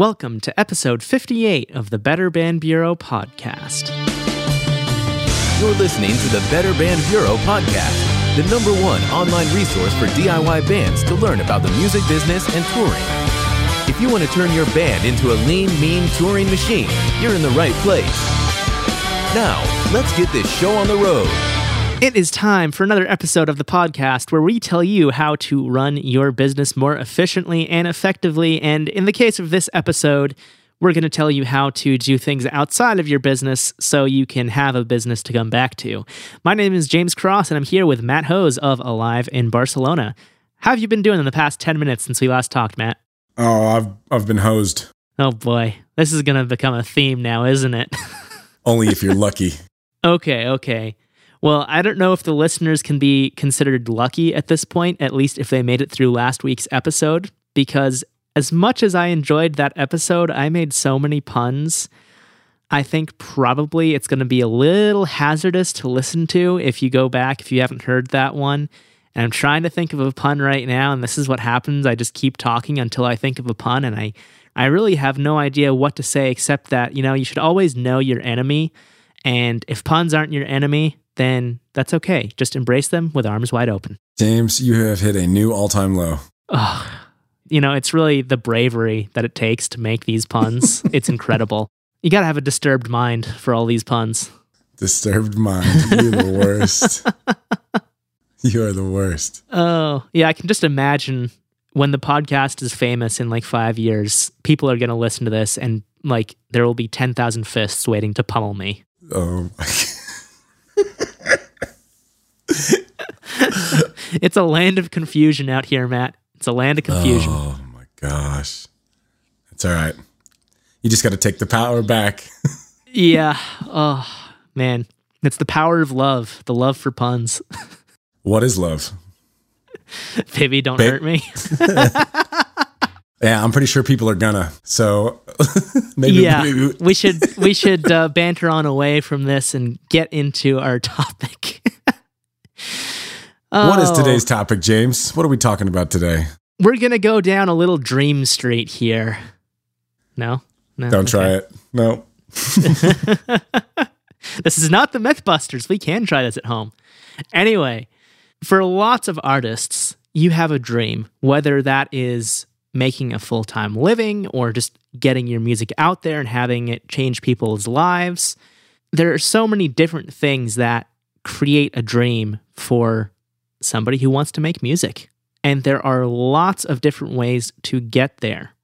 Welcome to episode 58 of the Better Band Bureau podcast. You're listening to the Better Band Bureau podcast, the number one online resource for DIY bands to learn about the music business and touring. If you want to turn your band into a lean, mean touring machine, you're in the right place. Now, let's get this show on the road. It is time for another episode of the podcast where we tell you how to run your business more efficiently and effectively. And in the case of this episode, we're going to tell you how to do things outside of your business so you can have a business to come back to. My name is James Cross, and I'm here with Matt Hose of Alive in Barcelona. How have you been doing in the past 10 minutes since we last talked, Matt? Oh, I've I've been hosed. Oh boy, this is going to become a theme now, isn't it? Only if you're lucky. okay, okay. Well, I don't know if the listeners can be considered lucky at this point, at least if they made it through last week's episode, because as much as I enjoyed that episode, I made so many puns. I think probably it's going to be a little hazardous to listen to if you go back, if you haven't heard that one. And I'm trying to think of a pun right now, and this is what happens. I just keep talking until I think of a pun, and I, I really have no idea what to say except that, you know, you should always know your enemy. And if puns aren't your enemy, then that's okay. Just embrace them with arms wide open. James, you have hit a new all time low. Oh, you know, it's really the bravery that it takes to make these puns. it's incredible. You got to have a disturbed mind for all these puns. Disturbed mind. You're the worst. you are the worst. Oh, yeah. I can just imagine when the podcast is famous in like five years, people are going to listen to this and like there will be 10,000 fists waiting to pummel me. Oh, it's a land of confusion out here, Matt. It's a land of confusion. Oh my gosh. It's all right. You just got to take the power back. yeah. Oh, man. It's the power of love, the love for puns. what is love? Baby, don't hurt me. Yeah, I'm pretty sure people are gonna. So maybe, yeah, maybe. we should we should uh, banter on away from this and get into our topic. oh. What is today's topic, James? What are we talking about today? We're gonna go down a little dream street here. No, no, don't okay. try it. No. this is not the Mythbusters. We can try this at home. Anyway, for lots of artists, you have a dream, whether that is making a full time living or just getting your music out there and having it change people's lives. There are so many different things that create a dream for somebody who wants to make music. And there are lots of different ways to get there.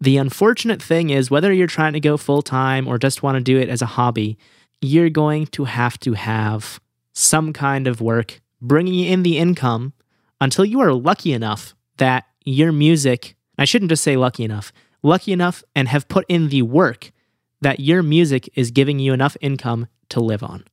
The unfortunate thing is, whether you're trying to go full time or just want to do it as a hobby, you're going to have to have some kind of work bringing in the income until you are lucky enough that your music, I shouldn't just say lucky enough, lucky enough and have put in the work that your music is giving you enough income to live on.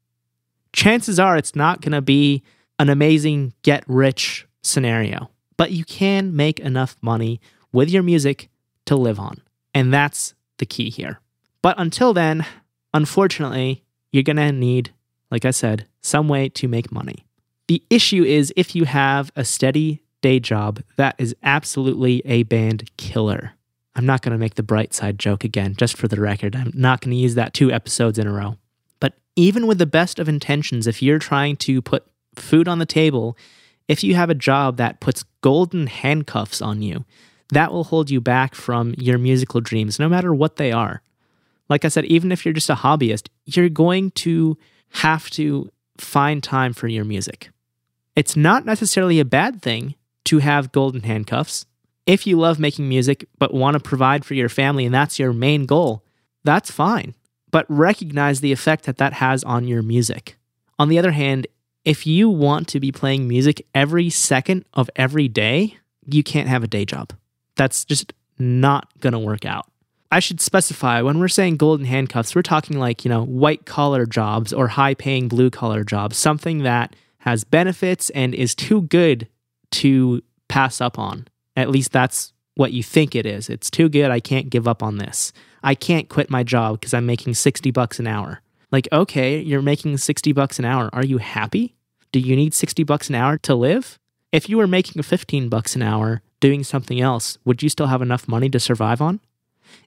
Chances are it's not going to be an amazing get rich scenario, but you can make enough money with your music to live on. And that's the key here. But until then, unfortunately, you're going to need, like I said, some way to make money. The issue is if you have a steady day job, that is absolutely a band killer. I'm not going to make the bright side joke again, just for the record. I'm not going to use that two episodes in a row. But even with the best of intentions, if you're trying to put food on the table, if you have a job that puts golden handcuffs on you, that will hold you back from your musical dreams, no matter what they are. Like I said, even if you're just a hobbyist, you're going to have to find time for your music. It's not necessarily a bad thing to have golden handcuffs. If you love making music but want to provide for your family and that's your main goal, that's fine. But recognize the effect that that has on your music. On the other hand, if you want to be playing music every second of every day, you can't have a day job. That's just not going to work out. I should specify when we're saying golden handcuffs, we're talking like, you know, white collar jobs or high paying blue collar jobs, something that has benefits and is too good to pass up on. At least that's what you think it is. It's too good. I can't give up on this. I can't quit my job because I'm making 60 bucks an hour. Like, okay, you're making 60 bucks an hour. Are you happy? Do you need 60 bucks an hour to live? If you were making 15 bucks an hour doing something else, would you still have enough money to survive on?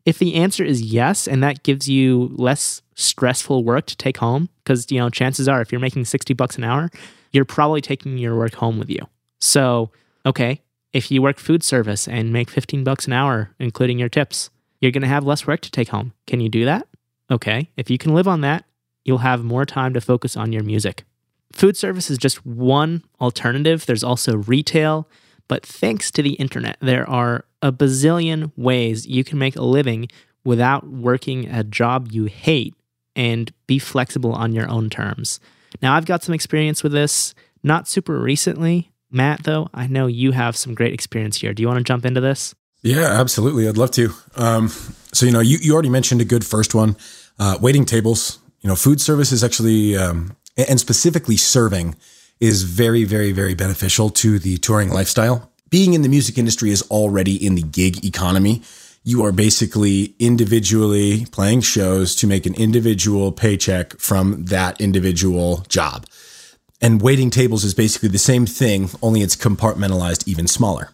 If the answer is yes, and that gives you less stressful work to take home, because, you know, chances are if you're making 60 bucks an hour, you're probably taking your work home with you. So, okay, if you work food service and make 15 bucks an hour, including your tips, you're going to have less work to take home. Can you do that? Okay, if you can live on that, you'll have more time to focus on your music. Food service is just one alternative. There's also retail, but thanks to the internet, there are a bazillion ways you can make a living without working a job you hate and be flexible on your own terms. Now, I've got some experience with this, not super recently. Matt, though, I know you have some great experience here. Do you want to jump into this? Yeah, absolutely. I'd love to. Um, so, you know, you, you already mentioned a good first one uh, waiting tables. You know, food service is actually, um, and specifically serving, is very, very, very beneficial to the touring lifestyle. Being in the music industry is already in the gig economy. You are basically individually playing shows to make an individual paycheck from that individual job. And waiting tables is basically the same thing, only it's compartmentalized even smaller.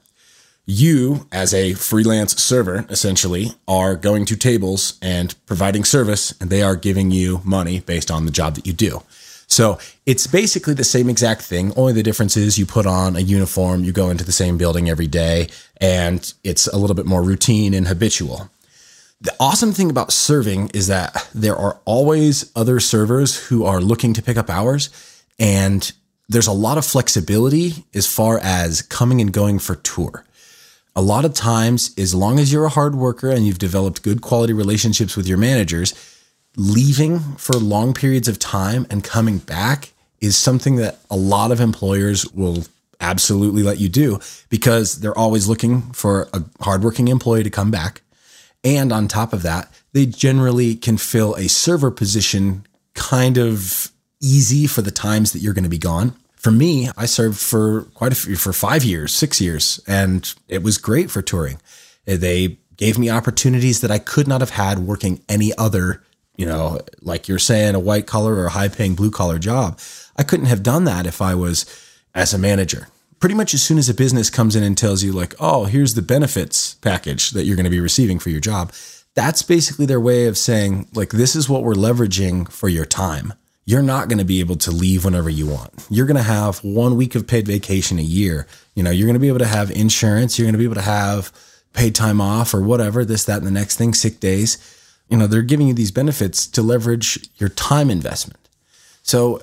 You, as a freelance server, essentially, are going to tables and providing service, and they are giving you money based on the job that you do. So it's basically the same exact thing. Only the difference is you put on a uniform, you go into the same building every day, and it's a little bit more routine and habitual. The awesome thing about serving is that there are always other servers who are looking to pick up hours, and there's a lot of flexibility as far as coming and going for tour. A lot of times, as long as you're a hard worker and you've developed good quality relationships with your managers, leaving for long periods of time and coming back is something that a lot of employers will absolutely let you do because they're always looking for a hardworking employee to come back. And on top of that, they generally can fill a server position kind of easy for the times that you're going to be gone. For me, I served for quite a few, for five years, six years, and it was great for touring. Eh, they gave me opportunities that I could not have had working any other you know, like you're saying, a white collar or a high paying blue collar job. I couldn't have done that if I was as a manager. Pretty much as soon as a business comes in and tells you, like, oh, here's the benefits package that you're going to be receiving for your job, that's basically their way of saying, like, this is what we're leveraging for your time. You're not going to be able to leave whenever you want. You're going to have one week of paid vacation a year. You know, you're going to be able to have insurance. You're going to be able to have paid time off or whatever, this, that, and the next thing, sick days you know, they're giving you these benefits to leverage your time investment. So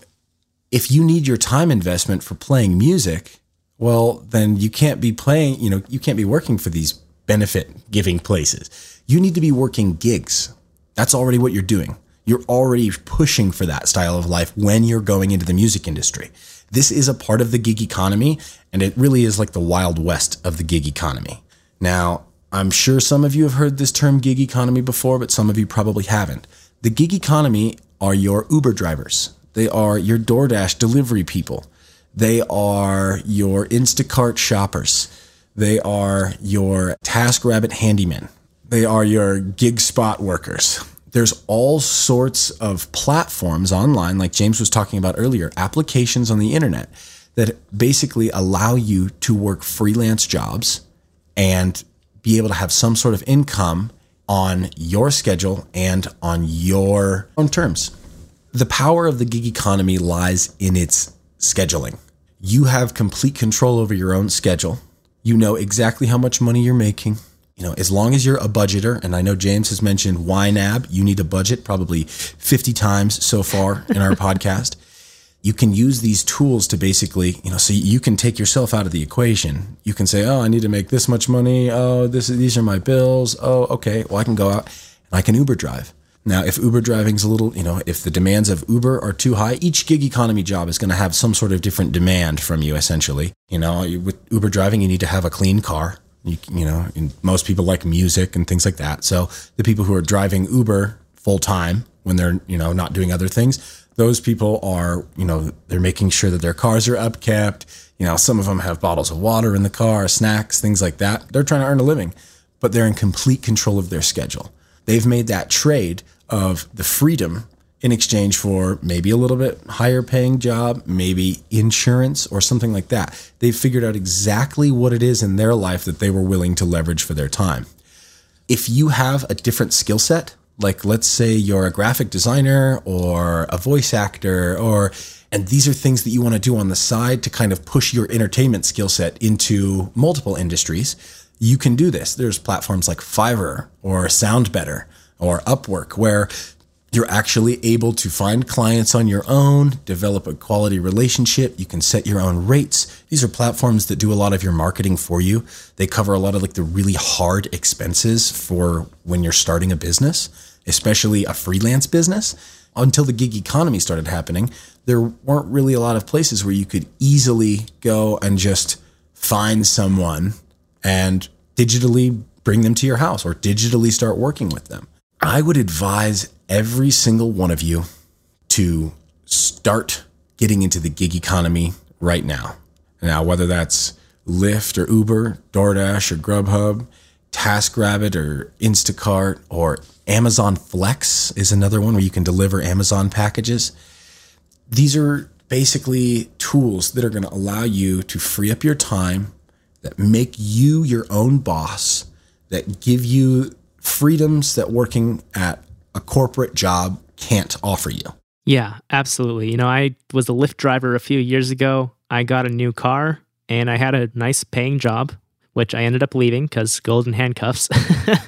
if you need your time investment for playing music, well, then you can't be playing, you know, you can't be working for these benefit giving places. You need to be working gigs. That's already what you're doing. You're already pushing for that style of life when you're going into the music industry. This is a part of the gig economy, and it really is like the wild west of the gig economy. Now, I'm sure some of you have heard this term gig economy before, but some of you probably haven't. The gig economy are your Uber drivers. They are your DoorDash delivery people. They are your Instacart shoppers. They are your TaskRabbit handymen. They are your gig spot workers. There's all sorts of platforms online, like James was talking about earlier, applications on the internet that basically allow you to work freelance jobs and be able to have some sort of income on your schedule and on your own terms. The power of the gig economy lies in its scheduling. You have complete control over your own schedule. You know exactly how much money you're making. You know, as long as you're a budgeter, and I know James has mentioned YNAB, you need a budget probably 50 times so far in our podcast you can use these tools to basically, you know, so you can take yourself out of the equation. You can say, "Oh, I need to make this much money. Oh, this these are my bills. Oh, okay. Well, I can go out and I can Uber drive." Now, if Uber driving's a little, you know, if the demands of Uber are too high, each gig economy job is going to have some sort of different demand from you essentially. You know, with Uber driving, you need to have a clean car. You, you know, most people like music and things like that. So the people who are driving Uber full time when they're, you know, not doing other things, those people are, you know, they're making sure that their cars are upkept. You know, some of them have bottles of water in the car, snacks, things like that. They're trying to earn a living, but they're in complete control of their schedule. They've made that trade of the freedom in exchange for maybe a little bit higher paying job, maybe insurance or something like that. They've figured out exactly what it is in their life that they were willing to leverage for their time. if you have a different skill set, like let's say you're a graphic designer or a voice actor or and these are things that you want to do on the side to kind of push your entertainment skill set into multiple industries. You can do this. There's platforms like Fiverr or SoundBetter or Upwork where you're actually able to find clients on your own, develop a quality relationship. You can set your own rates. These are platforms that do a lot of your marketing for you. They cover a lot of like the really hard expenses for when you're starting a business, especially a freelance business. Until the gig economy started happening, there weren't really a lot of places where you could easily go and just find someone and digitally bring them to your house or digitally start working with them. I would advise every single one of you to start getting into the gig economy right now. Now, whether that's Lyft or Uber, DoorDash or Grubhub, TaskRabbit or Instacart or Amazon Flex is another one where you can deliver Amazon packages. These are basically tools that are going to allow you to free up your time, that make you your own boss, that give you freedoms that working at a corporate job can't offer you. Yeah, absolutely. You know, I was a Lyft driver a few years ago. I got a new car and I had a nice paying job, which I ended up leaving because golden handcuffs.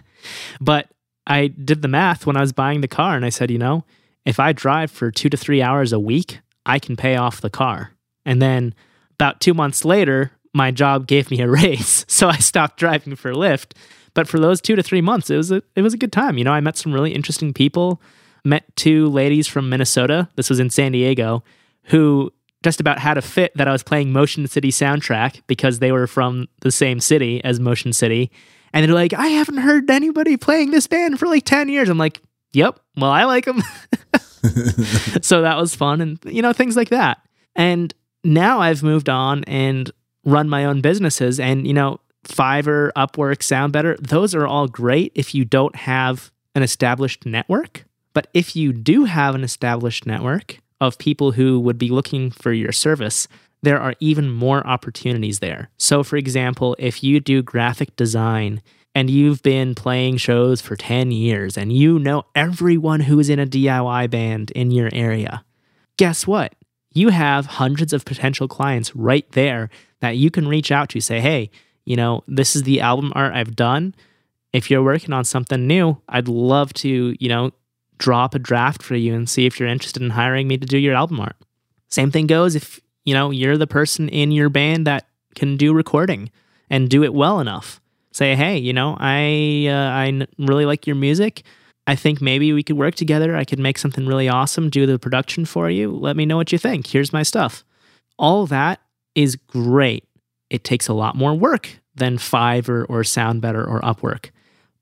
but I did the math when I was buying the car and I said, you know, if I drive for two to three hours a week, I can pay off the car. And then about two months later, my job gave me a raise. So I stopped driving for Lyft but for those two to three months, it was a it was a good time. You know, I met some really interesting people. Met two ladies from Minnesota. This was in San Diego, who just about had a fit that I was playing Motion City soundtrack because they were from the same city as Motion City. And they're like, I haven't heard anybody playing this band for like 10 years. I'm like, yep, well, I like them. so that was fun and, you know, things like that. And now I've moved on and run my own businesses. And, you know, Fiverr, Upwork, SoundBetter, those are all great if you don't have an established network. But if you do have an established network of people who would be looking for your service, there are even more opportunities there. So, for example, if you do graphic design and you've been playing shows for 10 years and you know everyone who is in a DIY band in your area, guess what? You have hundreds of potential clients right there that you can reach out to say, hey, you know, this is the album art I've done. If you're working on something new, I'd love to, you know, drop a draft for you and see if you're interested in hiring me to do your album art. Same thing goes if, you know, you're the person in your band that can do recording and do it well enough. Say, hey, you know, I uh, I really like your music. I think maybe we could work together. I could make something really awesome, do the production for you. Let me know what you think. Here's my stuff. All that is great it takes a lot more work than Fiverr or SoundBetter or Upwork.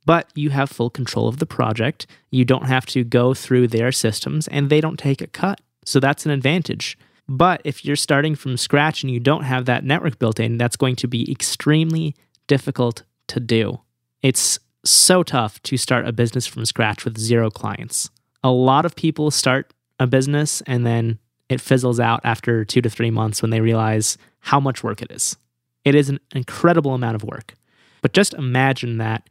But you have full control of the project. You don't have to go through their systems and they don't take a cut. So that's an advantage. But if you're starting from scratch and you don't have that network built in, that's going to be extremely difficult to do. It's so tough to start a business from scratch with zero clients. A lot of people start a business and then it fizzles out after two to three months when they realize how much work it is. It is an incredible amount of work. But just imagine that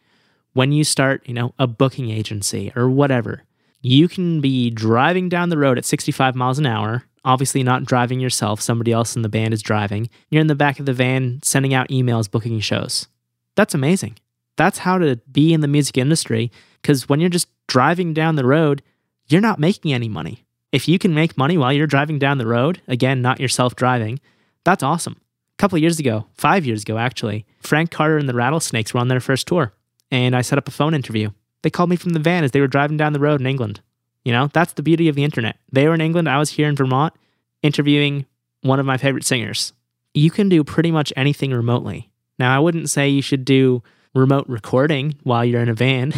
when you start, you know, a booking agency or whatever, you can be driving down the road at 65 miles an hour, obviously not driving yourself, somebody else in the band is driving. You're in the back of the van sending out emails, booking shows. That's amazing. That's how to be in the music industry because when you're just driving down the road, you're not making any money. If you can make money while you're driving down the road, again, not yourself driving, that's awesome couple years ago, five years ago actually, Frank Carter and the Rattlesnakes were on their first tour, and I set up a phone interview. They called me from the van as they were driving down the road in England. You know, that's the beauty of the internet. They were in England, I was here in Vermont, interviewing one of my favorite singers. You can do pretty much anything remotely. Now, I wouldn't say you should do remote recording while you're in a van.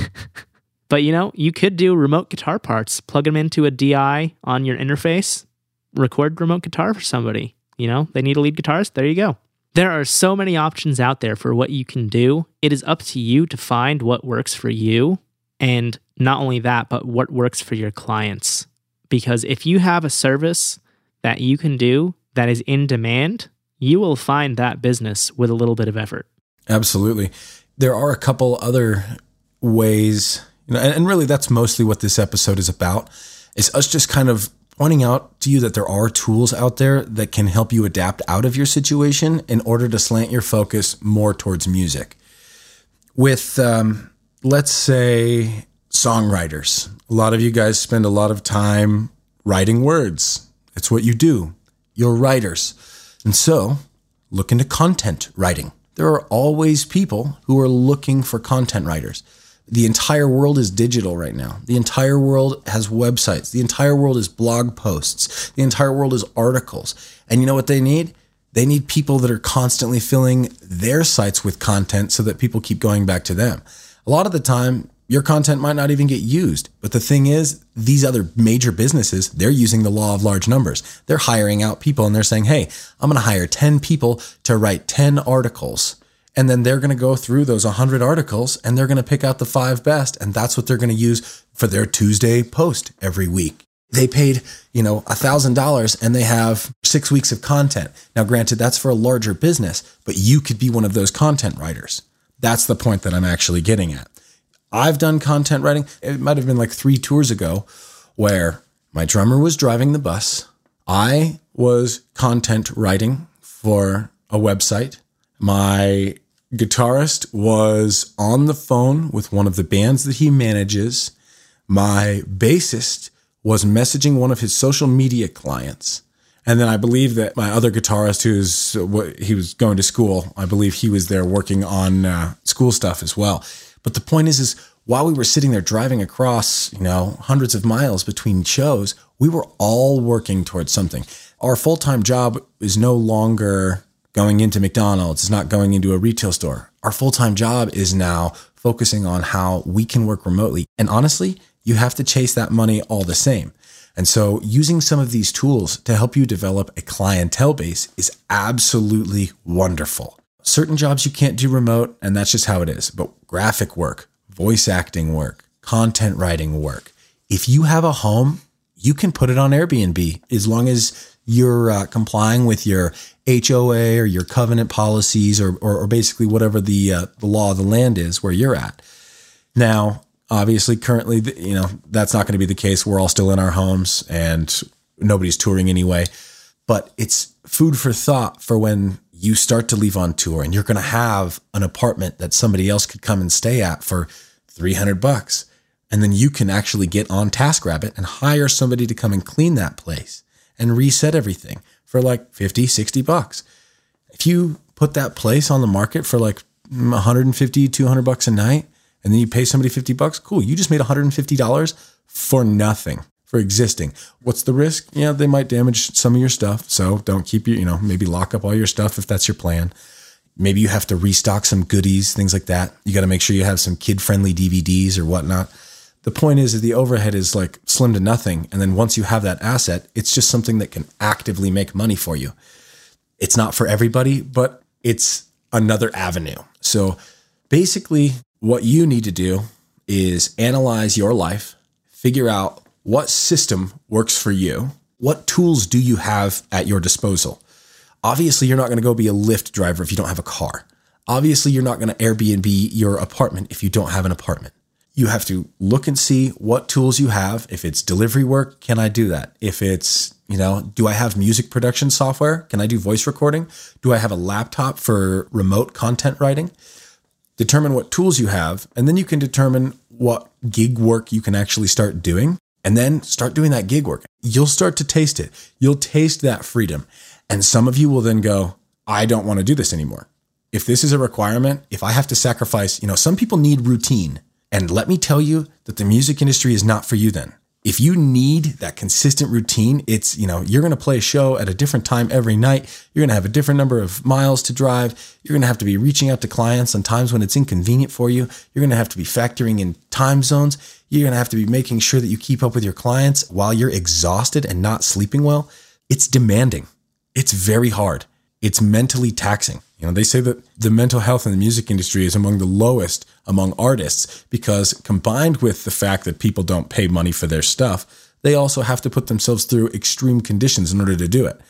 but you know, you could do remote guitar parts, plug them into a DI on your interface, record remote guitar for somebody. You know, they need a lead guitarist. There you go. There are so many options out there for what you can do. It is up to you to find what works for you. And not only that, but what works for your clients. Because if you have a service that you can do that is in demand, you will find that business with a little bit of effort. Absolutely. There are a couple other ways, you know, and, and really that's mostly what this episode is about, is us just kind of pointing out to you that there are tools out there that can help you adapt out of your situation in order to slant your focus more towards music. With, um, let's say, songwriters, a lot of you guys spend a lot of time writing words. It's what you do. You're writers. And so, look into content writing. There are always people who are looking for content writers. The entire world is digital right now. The entire world has websites. The entire world is blog posts. The entire world is articles. And you know what they need? They need people that are constantly filling their sites with content so that people keep going back to them. A lot of the time, your content might not even get used. But the thing is, these other major businesses, they're using the law of large numbers. They're hiring out people and they're saying, hey, I'm going to hire 10 people to write 10 articles. And then they're going to go through those 100 articles and they're going to pick out the five best. And that's what they're going to use for their Tuesday post every week. They paid, you know, $1,000 and they have six weeks of content. Now, granted, that's for a larger business, but you could be one of those content writers. That's the point that I'm actually getting at. I've done content writing. It might have been like three tours ago where my drummer was driving the bus. I was content writing for a website. My guitarist was on the phone with one of the bands that he manages. My bassist was messaging one of his social media clients. And then I believe that my other guitarist, who's what he was going to school, I believe he was there working on uh, school stuff as well. But the point is, is while we were sitting there driving across, you know, hundreds of miles between shows, we were all working towards something. Our full time job is no longer going into McDonald's, it's not going into a retail store. Our full time job is now focusing on how we can work remotely. And honestly, you have to chase that money all the same. And so using some of these tools to help you develop a clientele base is absolutely wonderful. Certain jobs you can't do remote, and that's just how it is. But graphic work, voice acting work, content writing work, if you have a home, you can put it on Airbnb as long as you're uh, complying with your HOA or your covenant policies or, or, or basically whatever the, uh, the law of the land is where you're at. Now, obviously, currently, you know, that's not going to be the case. We're all still in our homes and nobody's touring anyway. But it's food for thought for when you start to leave on tour and you're going to have an apartment that somebody else could come and stay at for 300 bucks. And then you can actually get on TaskRabbit and hire somebody to come and clean that place and reset everything for like 50, 60 bucks. If you put that place on the market for like mm, 150, 200 bucks a night, and then you pay somebody 50 bucks, cool. You just made $150 for nothing for existing. What's the risk? Yeah, they might damage some of your stuff. So don't keep your, you know, maybe lock up all your stuff if that's your plan. Maybe you have to restock some goodies, things like that. You got to make sure you have some kid friendly DVDs or whatnot. The point is that the overhead is like slim to nothing. And then once you have that asset, it's just something that can actively make money for you. It's not for everybody, but it's another avenue. So basically, what you need to do is analyze your life, figure out what system works for you, what tools do you have at your disposal. Obviously, you're not going to go be a Lyft driver if you don't have a car. Obviously, you're not going to Airbnb your apartment if you don't have an apartment. You have to look and see what tools you have. If it's delivery work, can I do that? If it's, you know, do I have music production software? Can I do voice recording? Do I have a laptop for remote content writing? Determine what tools you have, and then you can determine what gig work you can actually start doing and then start doing that gig work. You'll start to taste it. You'll taste that freedom. And some of you will then go, I don't want to do this anymore. If this is a requirement, if I have to sacrifice, you know, some people need routine. And let me tell you that the music industry is not for you then if you need that consistent routine, it's, you know, you're going to play a show at a different time every night. You're going to have a different number of miles to drive. You're going to have to be reaching out to clients on times when it's inconvenient for you. You're going to have to be factoring in time zones. You're going to have to be making sure that you keep up with your clients while you're exhausted and not sleeping well. It's demanding. It's very hard. It's mentally taxing. You know, they say that the mental health in the music industry is among the lowest among artists because combined with the fact that people don't pay money for their stuff, they also have to put themselves through extreme conditions in order to do it.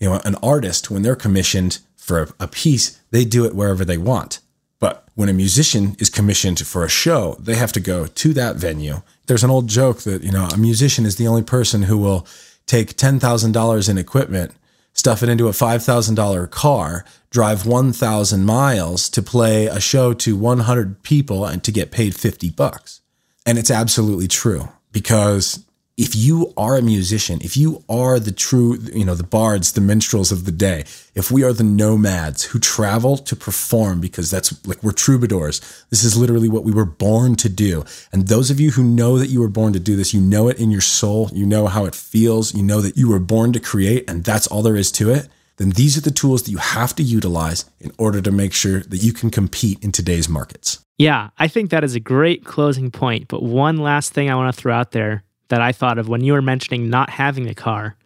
You know, an artist, when they're commissioned for a piece, they do it wherever they want. But when a musician is commissioned for a show, they have to go to that venue. There's an old joke that, you know, a musician is the only person who will take $10,000 in equipment, stuff it into a $5,000 car, drive 1,000 miles to play a show to 100 people and to get paid 50 bucks. And it's absolutely true because if you are a musician, if you are the true, you know, the bards, the minstrels of the day, if we are the nomads who travel to perform because that's like we're troubadours, this is literally what we were born to do. And those of you who know that you were born to do this, you know it in your soul, you know how it feels, you know that you were born to create, and that's all there is to it. Then these are the tools that you have to utilize in order to make sure that you can compete in today's markets. Yeah, I think that is a great closing point. But one last thing I want to throw out there that I thought of when you were mentioning not having a car.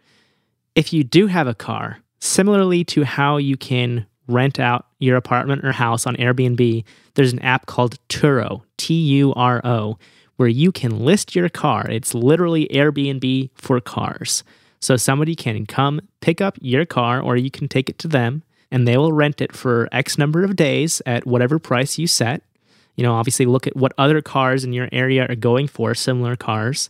If you do have a car, similarly to how you can rent out your apartment or house on Airbnb, there's an app called Turo, T U R O, where you can list your car. It's literally Airbnb for cars. So somebody can come pick up your car or you can take it to them and they will rent it for X number of days at whatever price you set. You know, obviously look at what other cars in your area are going for, similar cars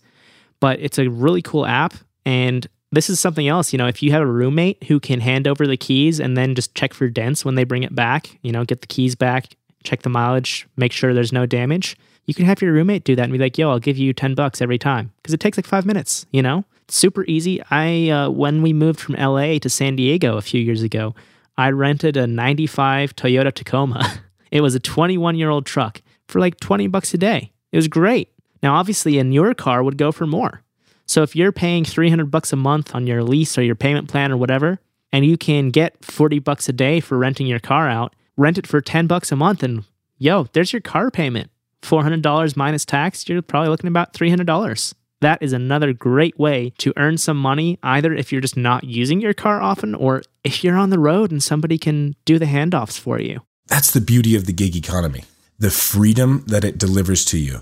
but it's a really cool app. And this is something else, you know, if you have a roommate who can hand over the keys and then just check for dents when they bring it back, you know, get the keys back, check the mileage, make sure there's no damage. You can have your roommate do that and be like, yo, I'll give you 10 bucks every time because it takes like five minutes, you know? super easy. I, uh, when we moved from LA to San Diego a few years ago, I rented a 95 Toyota Tacoma. it was a 21 year old truck for like 20 bucks a day. It was great. Now, obviously, a newer car would go for more. So if you're paying 300 bucks a month on your lease or your payment plan or whatever, and you can get 40 bucks a day for renting your car out, rent it for 10 bucks a month and yo, there's your car payment. $400 minus tax, you're probably looking about $300. That is another great way to earn some money, either if you're just not using your car often or if you're on the road and somebody can do the handoffs for you. That's the beauty of the gig economy, the freedom that it delivers to you.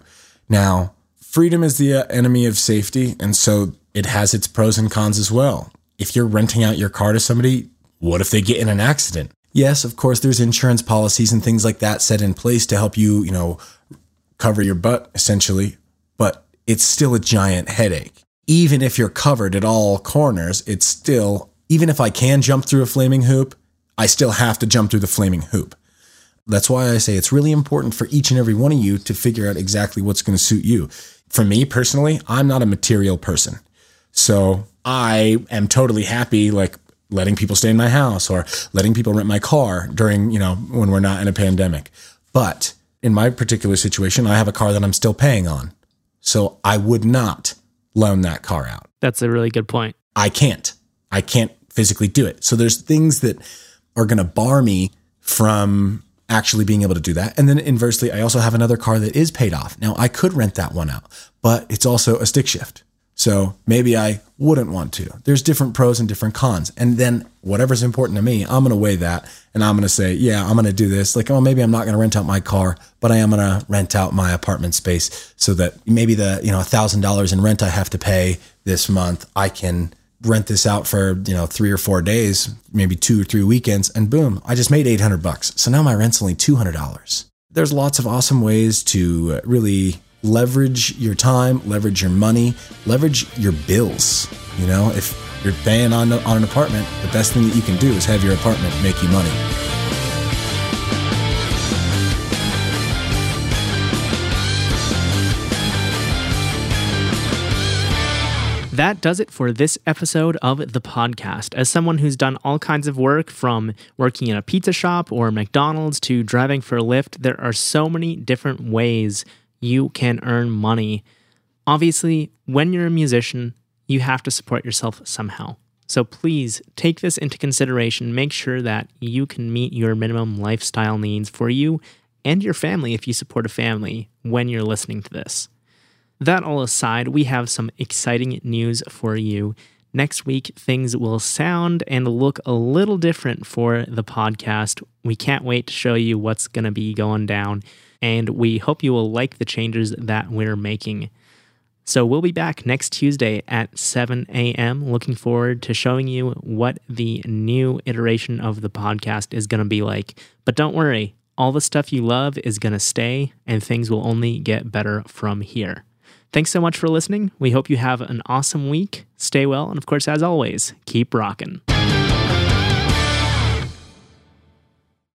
Now, freedom is the uh, enemy of safety, and so it has its pros and cons as well. If you're renting out your car to somebody, what if they get in an accident? Yes, of course, there's insurance policies and things like that set in place to help you, you know, cover your butt essentially, but it's still a giant headache. Even if you're covered at all corners, it's still, even if I can jump through a flaming hoop, I still have to jump through the flaming hoop. That's why I say it's really important for each and every one of you to figure out exactly what's going to suit you. For me personally, I'm not a material person. So I am totally happy like letting people stay in my house or letting people rent my car during, you know, when we're not in a pandemic. But in my particular situation, I have a car that I'm still paying on. So I would not loan that car out. That's a really good point. I can't. I can't physically do it. So there's things that are going to bar me from actually being able to do that. And then inversely, I also have another car that is paid off. Now I could rent that one out, but it's also a stick shift. So maybe I wouldn't want to. There's different pros and different cons. And then whatever's important to me, I'm going to weigh that and I'm going to say, yeah, I'm going to do this. Like, oh, maybe I'm not going to rent out my car, but I am going to rent out my apartment space so that maybe the, you know, $1,000 in rent I have to pay this month, I can rent this out for, you know, three or four days, maybe two or three weekends, and boom, I just made 800 bucks. So now my rent's only $200. There's lots of awesome ways to really leverage your time, leverage your money, leverage your bills. You know, if you're paying on, on an apartment, the best thing that you can do is have your apartment make you money. That does it for this episode of the podcast. As someone who's done all kinds of work from working in a pizza shop or McDonald's to driving for Lyft, there are so many different ways you can earn money. Obviously, when you're a musician, you have to support yourself somehow. So please take this into consideration. Make sure that you can meet your minimum lifestyle needs for you and your family if you support a family when you're listening to this. That all aside, we have some exciting news for you. Next week, things will sound and look a little different for the podcast. We can't wait to show you what's going to be going down, and we hope you will like the changes that we're making. So, we'll be back next Tuesday at 7 a.m. Looking forward to showing you what the new iteration of the podcast is going to be like. But don't worry, all the stuff you love is going to stay, and things will only get better from here. Thanks so much for listening. We hope you have an awesome week. Stay well, and of course, as always, keep rocking.